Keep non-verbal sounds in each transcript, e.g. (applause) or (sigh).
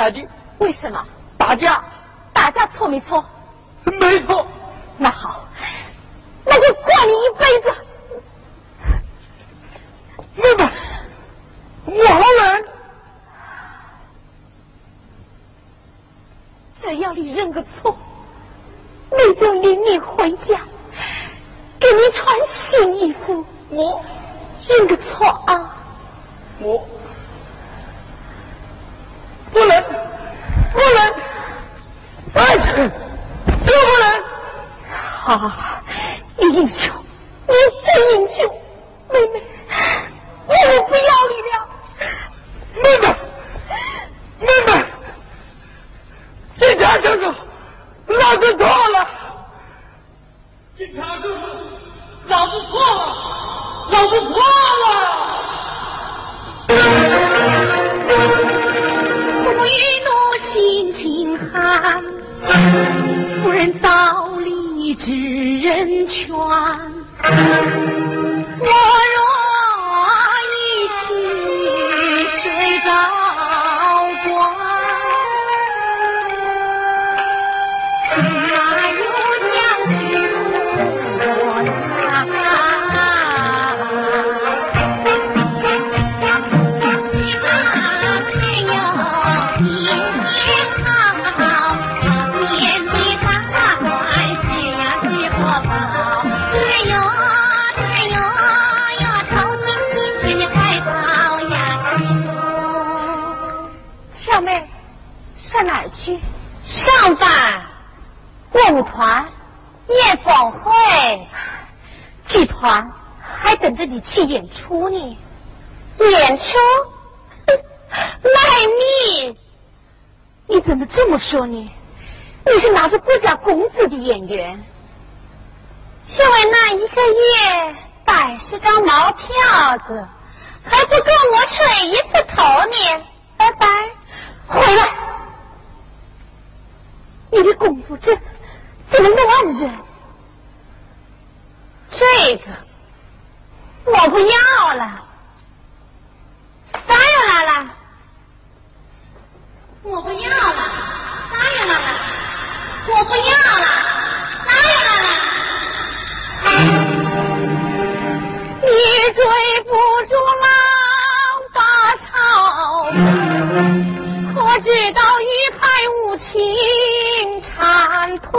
allí 我不怕了我不怕了。不一心情寒不人道理之人权说你去演出呢。演出？卖命，你怎么这么说呢？你是拿着国家工资的演员，就为那一个月百十张毛票子，还不够我吹一次头呢？拜拜，回来！你的工作证怎么乱扔？这个我不要了，咋又来了？我不要了。答应了。不要了，哪有了？你追不住狼把草，可知道玉牌无情缠吞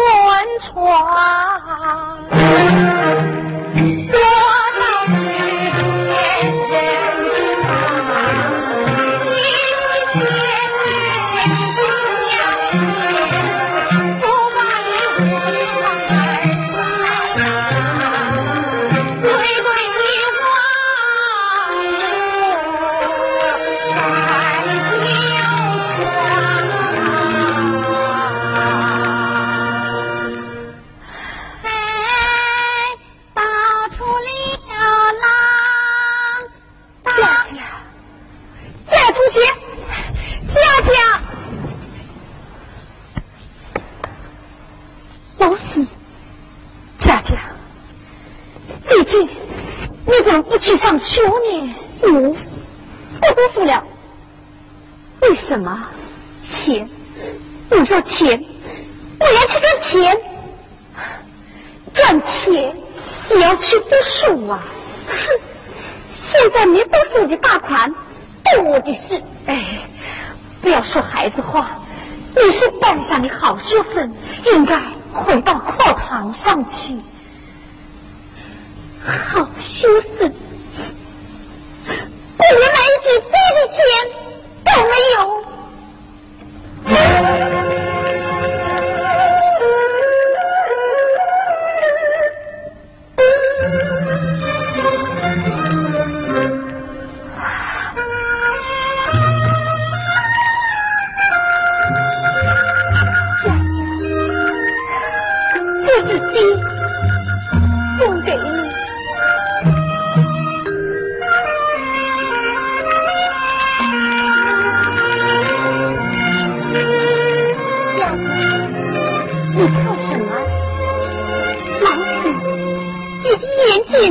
尽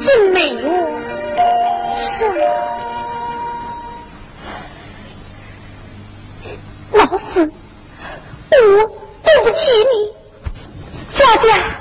尽美物，是啊，老四，我对不起你，佳佳。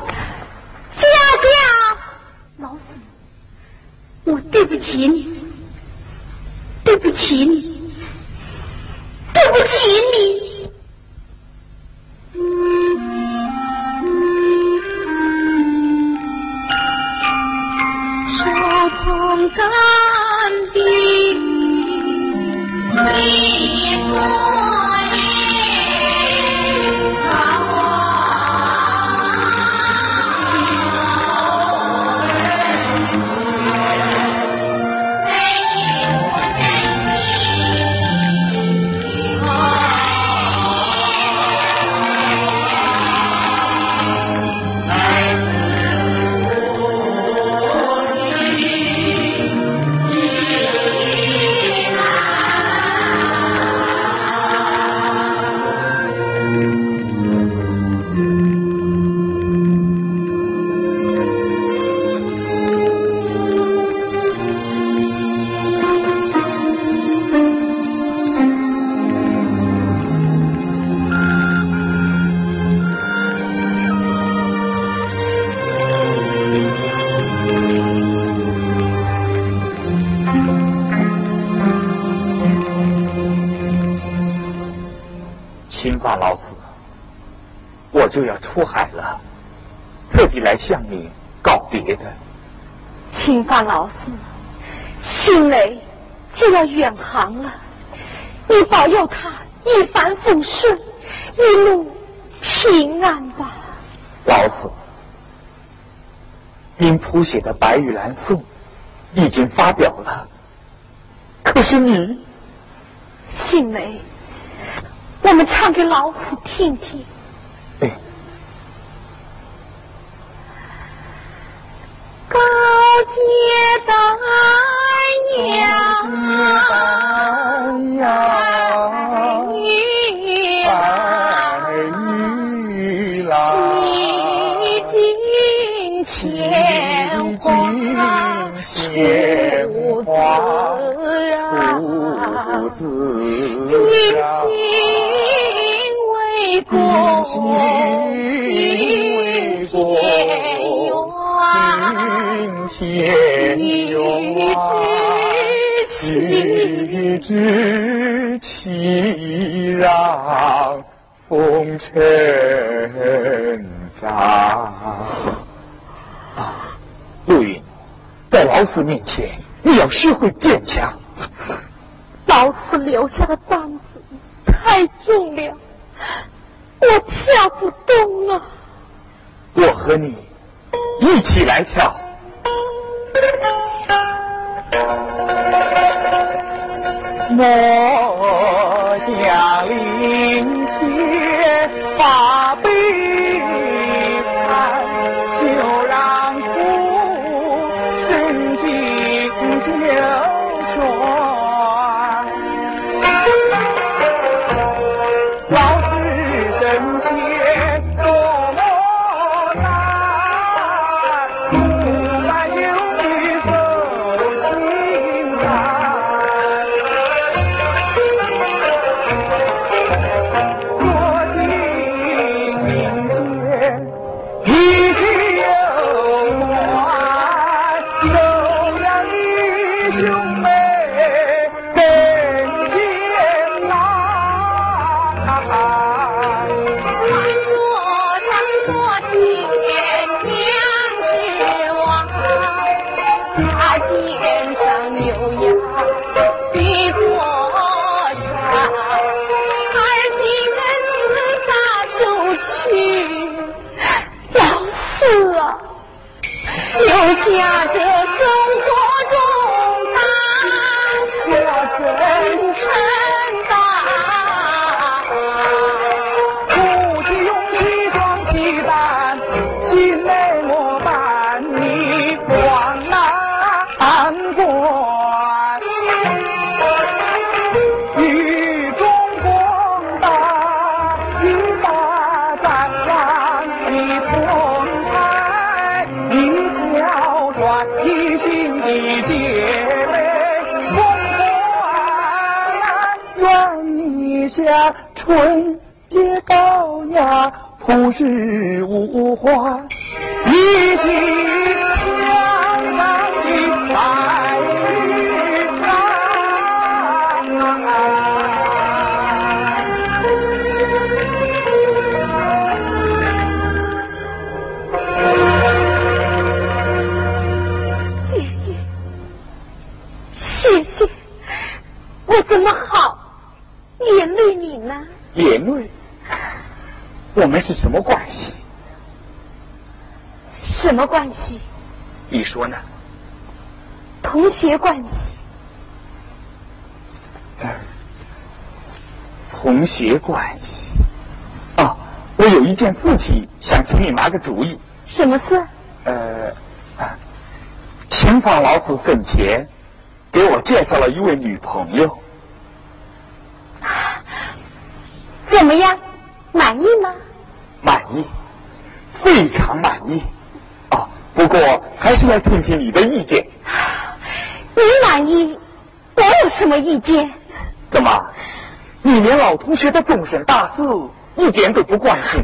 出海了，特地来向你告别的。请发老四，新蕾就要远航了，你保佑他一帆风顺，一路平安吧。老四，您谱写的《白玉兰颂》已经发表了，可是你，新蕾，我们唱给老虎听听。高阶丹呀，玉兰，洗尽铅华，出自然，冰心为知其让风尘长。啊，陆云，在老四面前，你要学会坚强。老四留下的担子太重了，我跳不动了。我和你一起来跳。我向林前把悲学关系。啊，我有一件事情想请你拿个主意。什么事？呃，秦放老师生前给我介绍了一位女朋友。怎么样？满意吗？满意，非常满意。啊，不过还是要听听你的意见。你满意，我有什么意见？怎么，你连老同学的终身大事一点都不关心？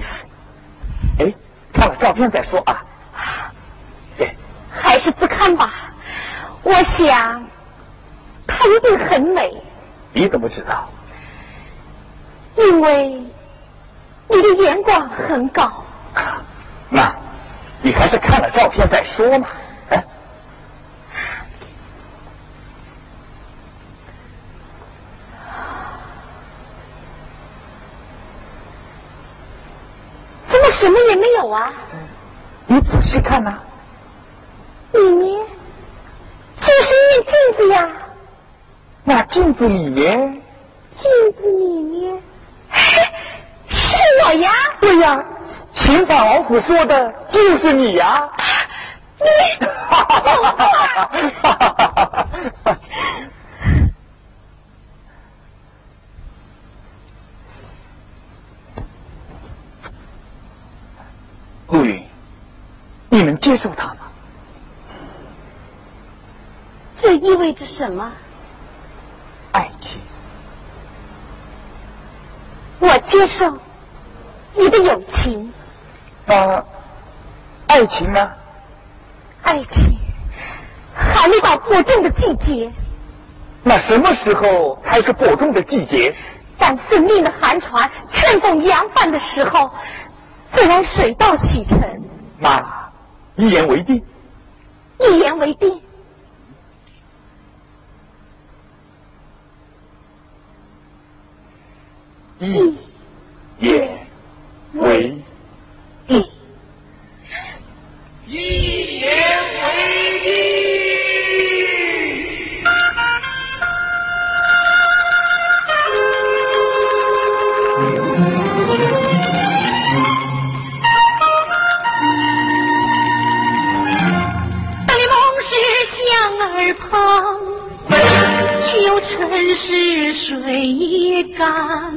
哎，看了照片再说啊。对，还是不看吧。我想，她一定很美。你怎么知道？因为你的眼光很高，那，你还是看了照片再说嘛。哎，什么也没有啊？你仔细看呐，里面就是一面镜子呀。那镜子里面，镜子里面。(laughs) 是我呀！对呀，秦法王虎说的就是你呀！(laughs) 你，哈哈哈哈哈！(laughs) 陆云，你能接受他吗？这意味着什么？爱情。我接受，你的友情。那爱情呢？爱情还没到播种的季节。那什么时候才是播种的季节？当生命的寒船乘风扬帆的时候，自然水到渠成。那一言为定。一言为定。一言为定。一言为定。向耳旁，却又尘世水一干。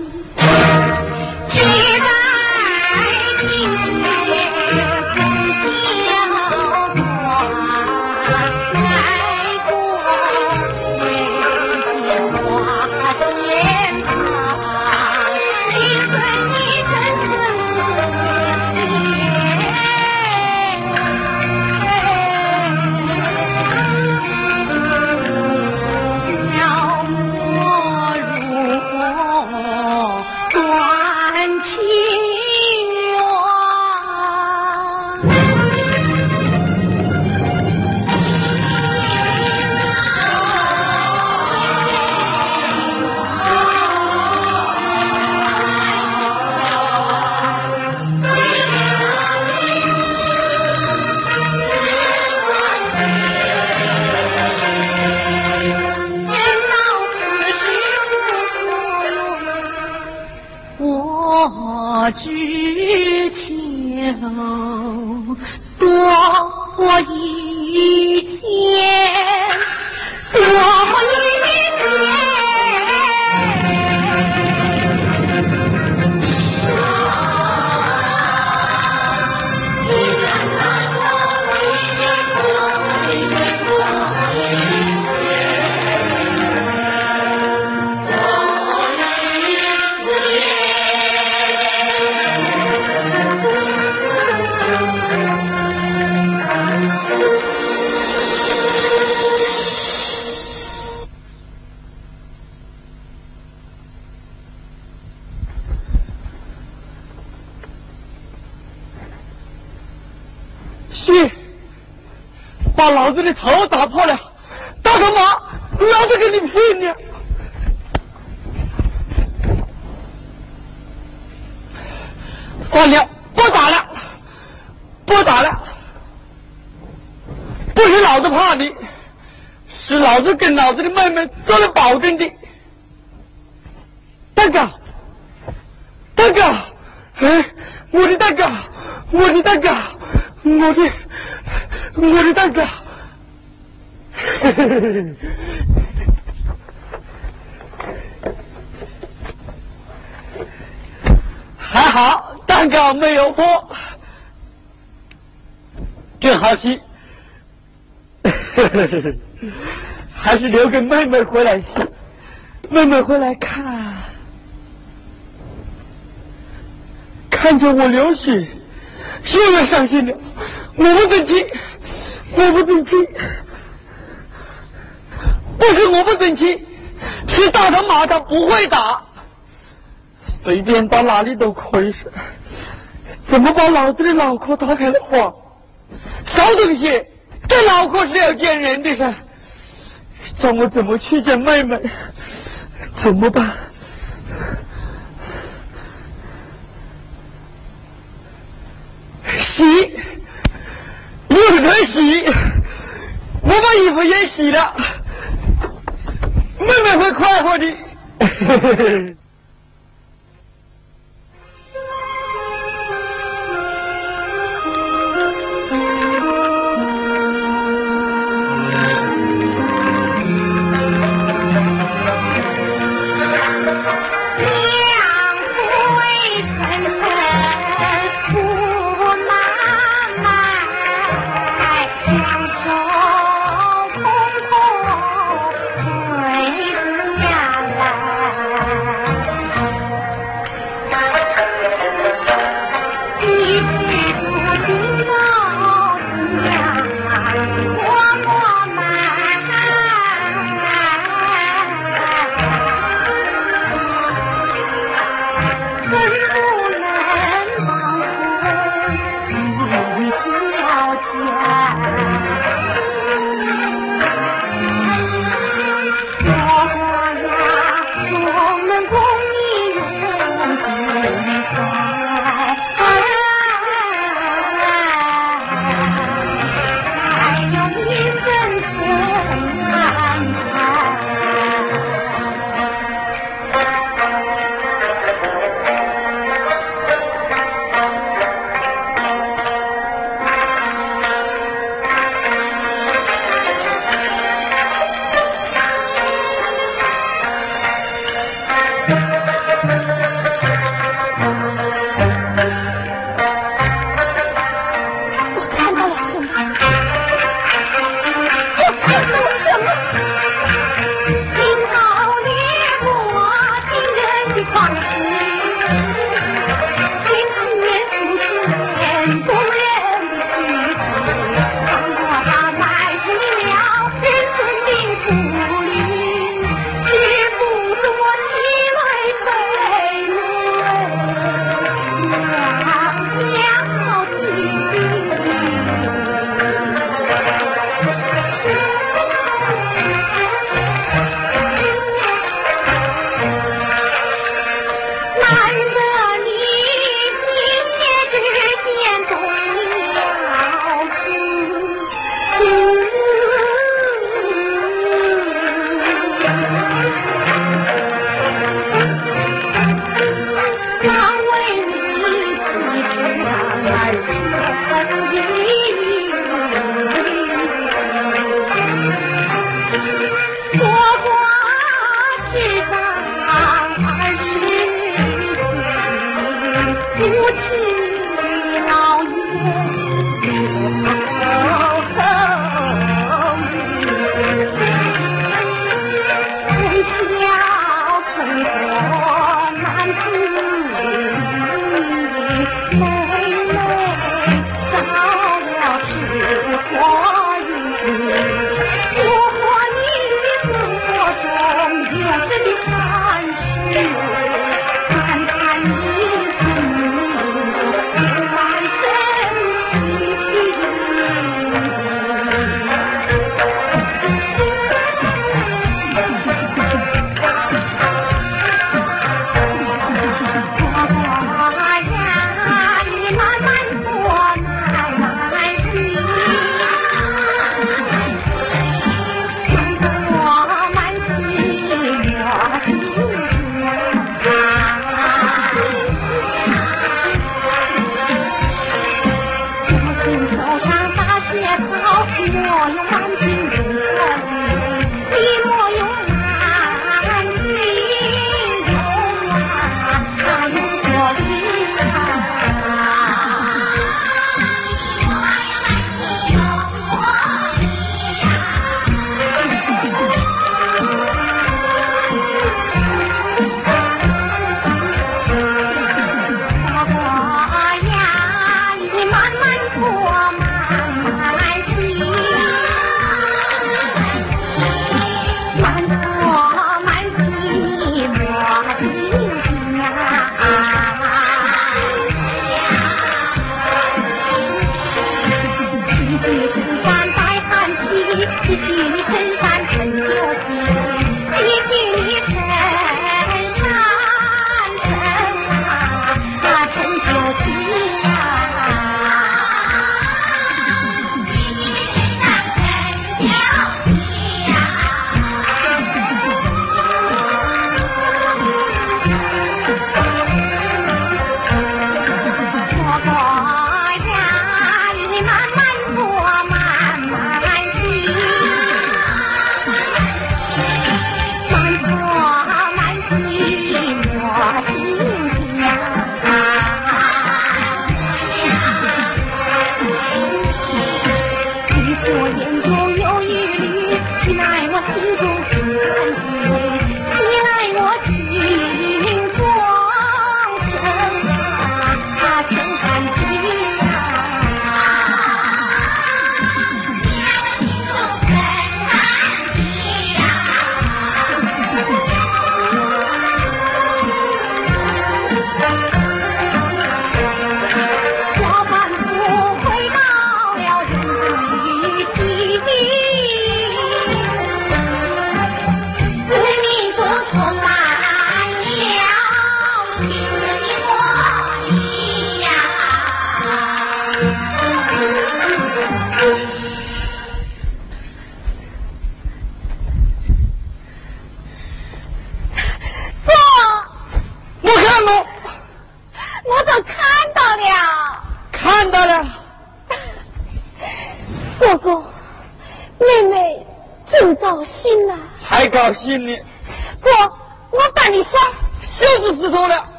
妹妹做了保证的。大哥，大哥，哎，我的大哥，我的大哥，我的，我的大哥。还好蛋糕没有破，真好吃。还是留给妹妹回来吃，妹妹回来看，看着我流血，又要伤心了。我不争气，我不争气，不是我不争气，是打他骂他不会打，随便到哪里都可以是。怎么把老子的脑壳打开了花？少东西，这脑壳是要见人的噻。叫我怎么去见妹妹？怎么办？洗，有人洗，我把衣服也洗了，妹妹会快活的。(laughs)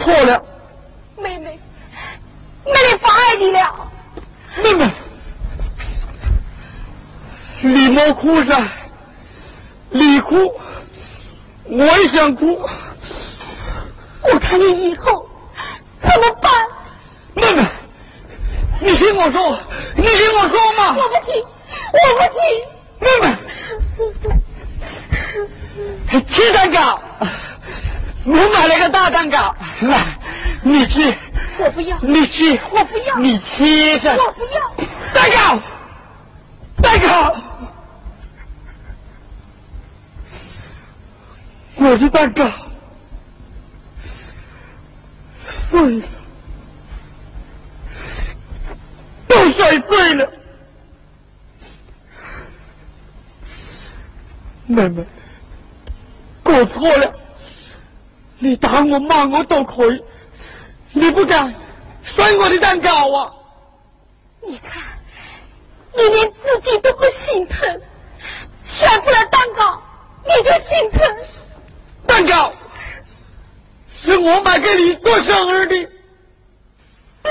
错了。妹妹，妹妹妨碍你了。妹妹，你莫哭噻，你哭。我也想哭。我看你以后怎么办？妹妹，你听我说，你听我说嘛。我不听，我不听。妹妹，鸡蛋糕，我买了个大蛋糕，来，你吃。我不要。你吃。我不要。你吃上。我不要。蛋糕，蛋糕，我的蛋糕碎了，都摔碎了。妹妹，我错了，你打我骂我都可以，你不敢摔我的蛋糕啊！你看，你连自己都不心疼，摔破了蛋糕你就心疼。蛋糕是我买给你做生日的。今 (laughs)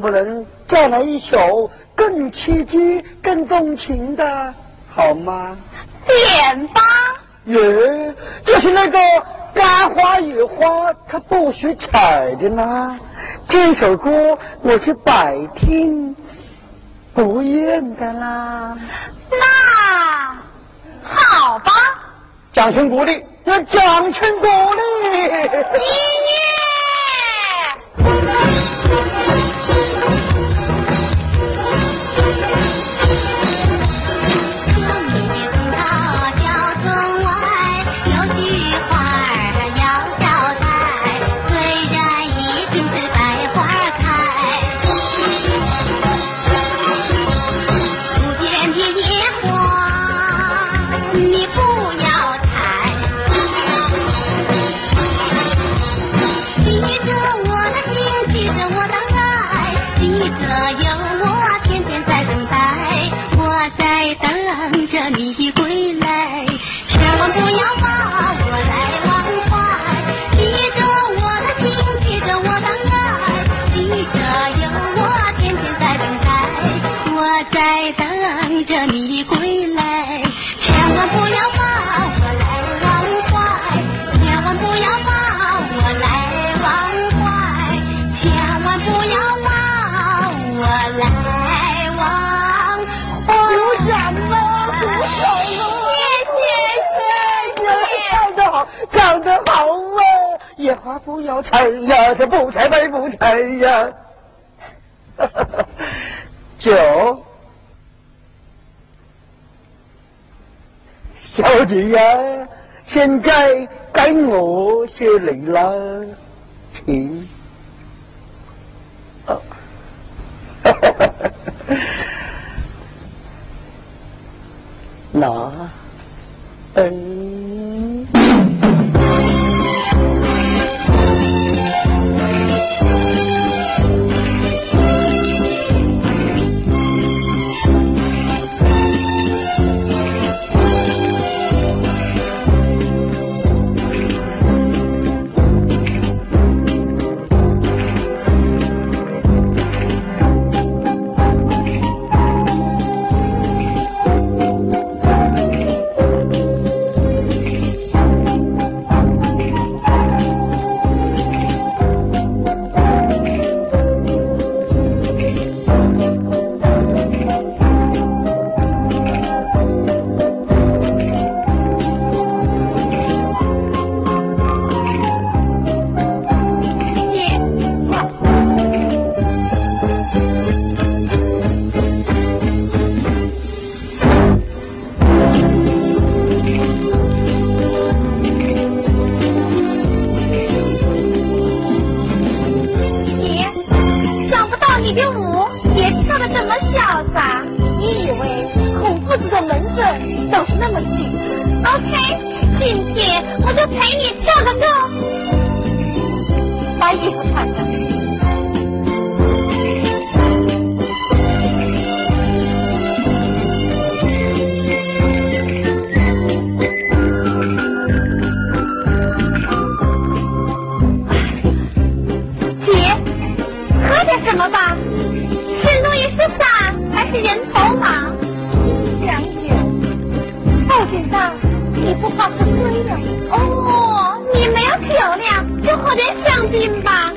能不能再来一首更刺激、更动情的，好吗？点吧。耶，就是那个干花野花，它不许采的呢。这首歌我是百听不厌的啦。那好吧。掌声鼓励，那掌声鼓励。野花。不要采呀，这不采白不采呀。九，小姐呀，现在该我谢礼了，请。(laughs) 啊那，嗯。人头马。将军，报警上你不怕喝醉了？哦，你没有酒量，就喝点香槟吧。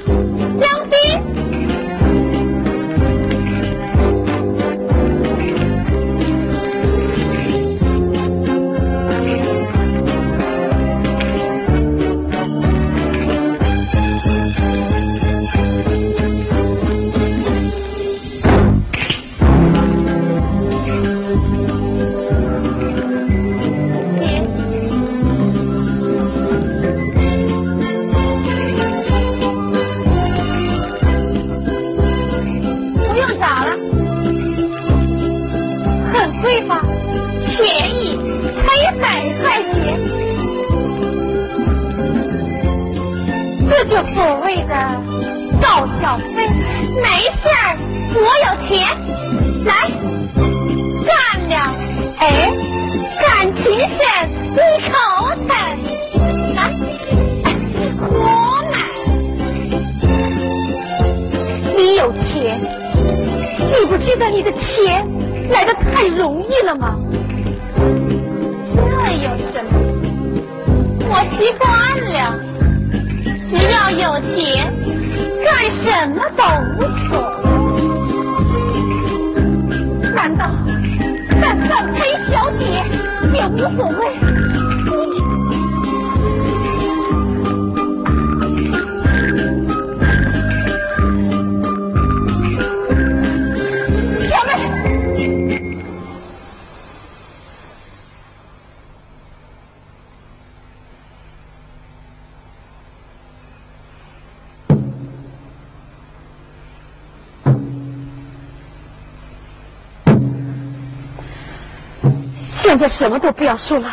现在什么都不要说了，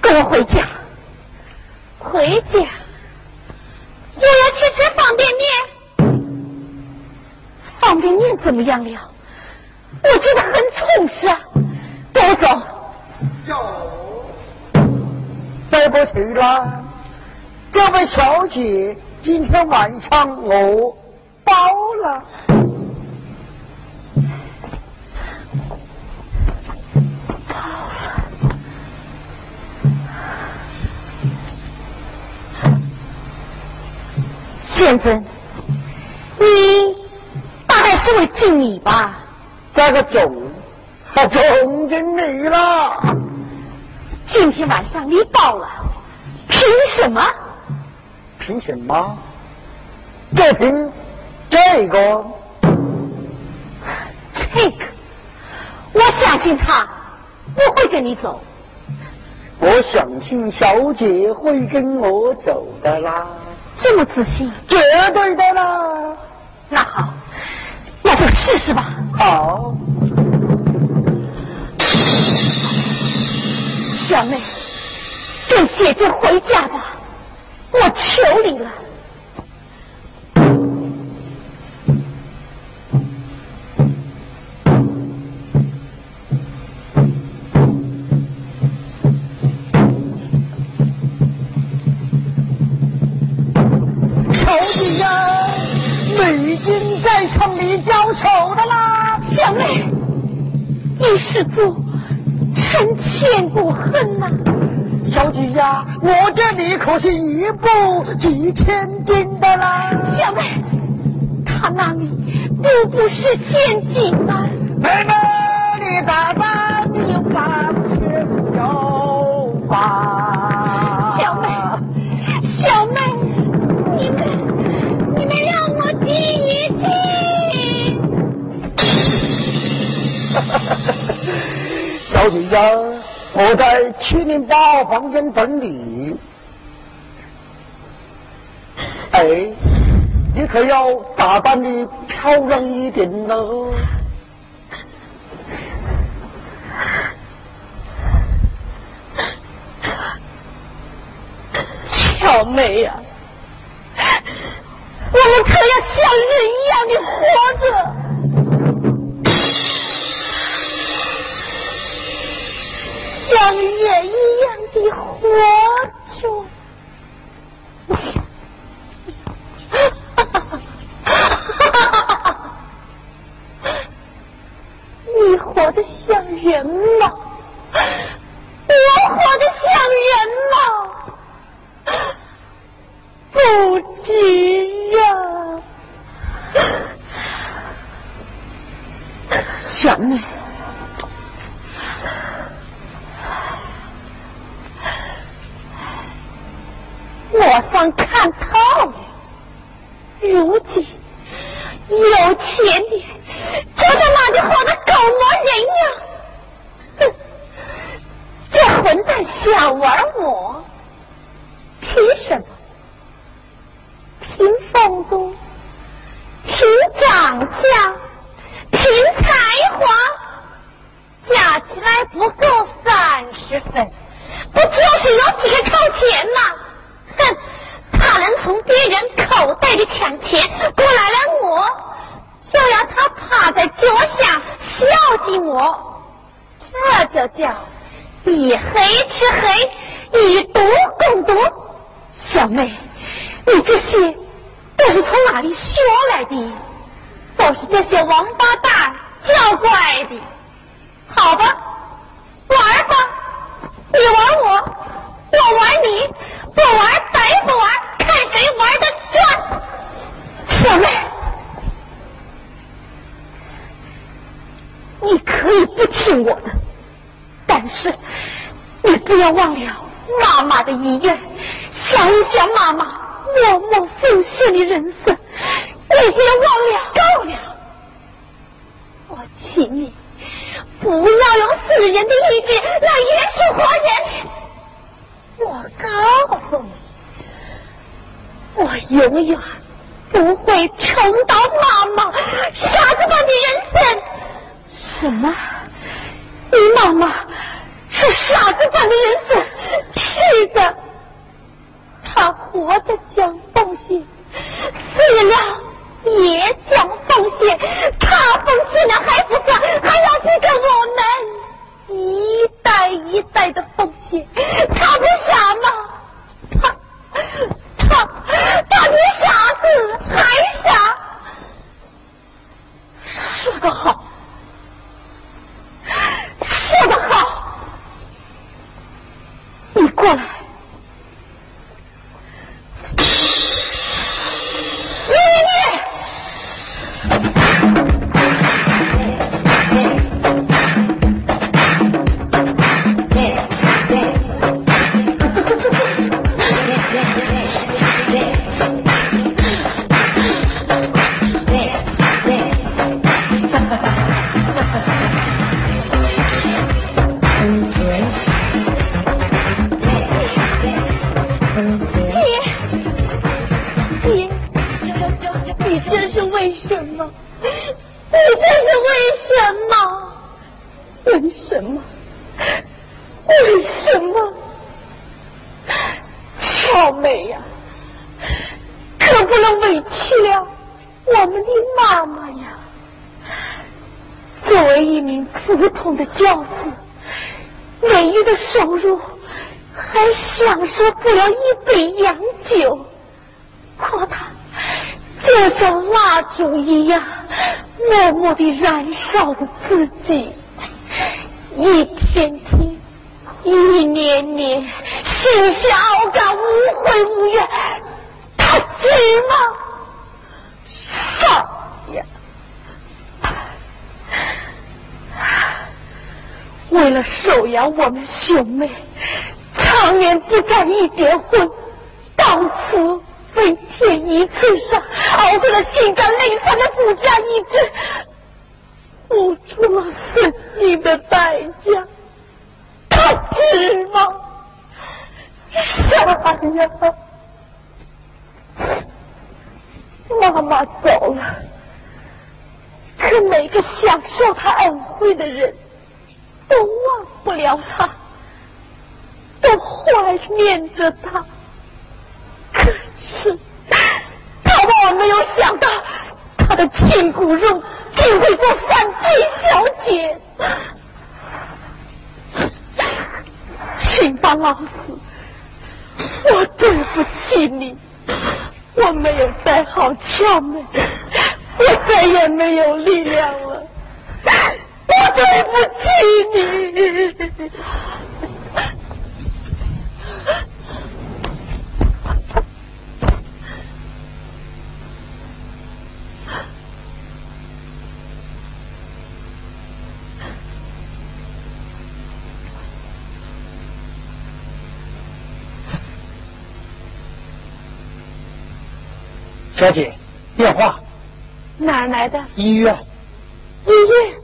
跟我回家。回家？我要去吃方便面。方便面怎么样了？我觉得很充实啊。带我走。走。带不起了。这位小姐今天晚上我包了。先生，你大概是位经理吧？这个总，总经理了。今天晚上你报了，凭什么？凭什么？就凭这个。这个，我相信他不会跟你走。我相信小姐会跟我走的啦。这么自信？绝对的啦！那好，那就试试吧。好，小妹，跟姐姐回家吧，我求你了。臣千古恨呐！小姐呀，我这里可是一步几千金的啦！小妹，他那里步步是陷阱啊！妹妹，你大胆，你往前走吧！小妹，小妹，你们，你们让我听一听。(laughs) 小姐呀，我在七零八号房间等你。哎，你可要打扮的漂亮一点喽。小妹呀，我们可要像人一样的活着。像人一样的活着，你活得像人吗？我活得像人吗？不知啊，小妹，我算看透了，如今有钱的，就他妈的活得狗模人样。哼，这混蛋想玩我，凭什么？凭风度，凭长相，凭才华，加起来不够三十分，不就是有几个臭钱吗？哼，他能从别人口袋里抢钱，过来了我，就要他趴在脚下我，这就叫以黑吃黑，以毒攻毒。小妹，你这些都是从哪里学来的？都是这些王八蛋教过来的。好吧，玩吧，你玩我，我玩你，不玩白不玩，看谁玩的转。小妹，你可以不听我的，但是你不要忘了妈妈的遗愿，想一想妈妈默默奉献的人生，你别忘了。够了，我请你不要用死人的意志来约束活人。我告诉你，我永远不会重蹈妈妈傻子般的人生。什么？你妈妈是傻子般的人生？是的，她活着讲奉献，死了也讲奉献。她奉献了还不算，还要这个我们一代一代的奉献。他不傻吗？他他他比傻子还傻。说得好，说得好，你过来。你你。爹，默默地燃烧着自己，一天天，一年年，心下傲干，无悔无怨，他值吗？少爷！为了收养我们兄妹，常年不沾一点荤，到此飞天一次上，熬过了心肝泪酸的不沾一汁，付出了生命的代价，他值吗？傻呀！妈妈走了，可每个享受她恩惠的人都忘不了她，都怀念着她。可是，他万万没有想到，他的亲骨肉竟会做反俏美我再也没有力量了我对不起你。小姐，电话。哪儿来的？医院。医院。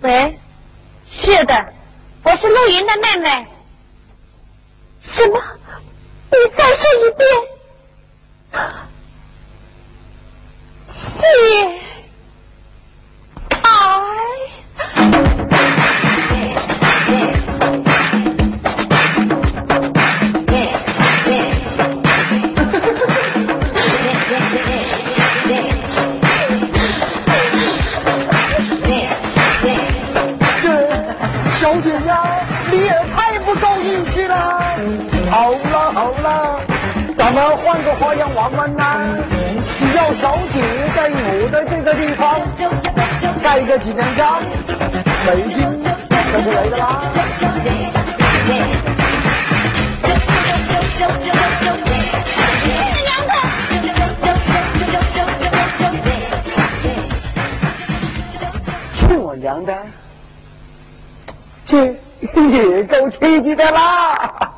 喂，是的，我是陆云的妹妹。什么？你再说一遍。血。咱们换个花样玩玩呐，需要小姐在我的这个地方盖个纪念章，北京就不来的啦。去我娘的！去，也够刺激的啦！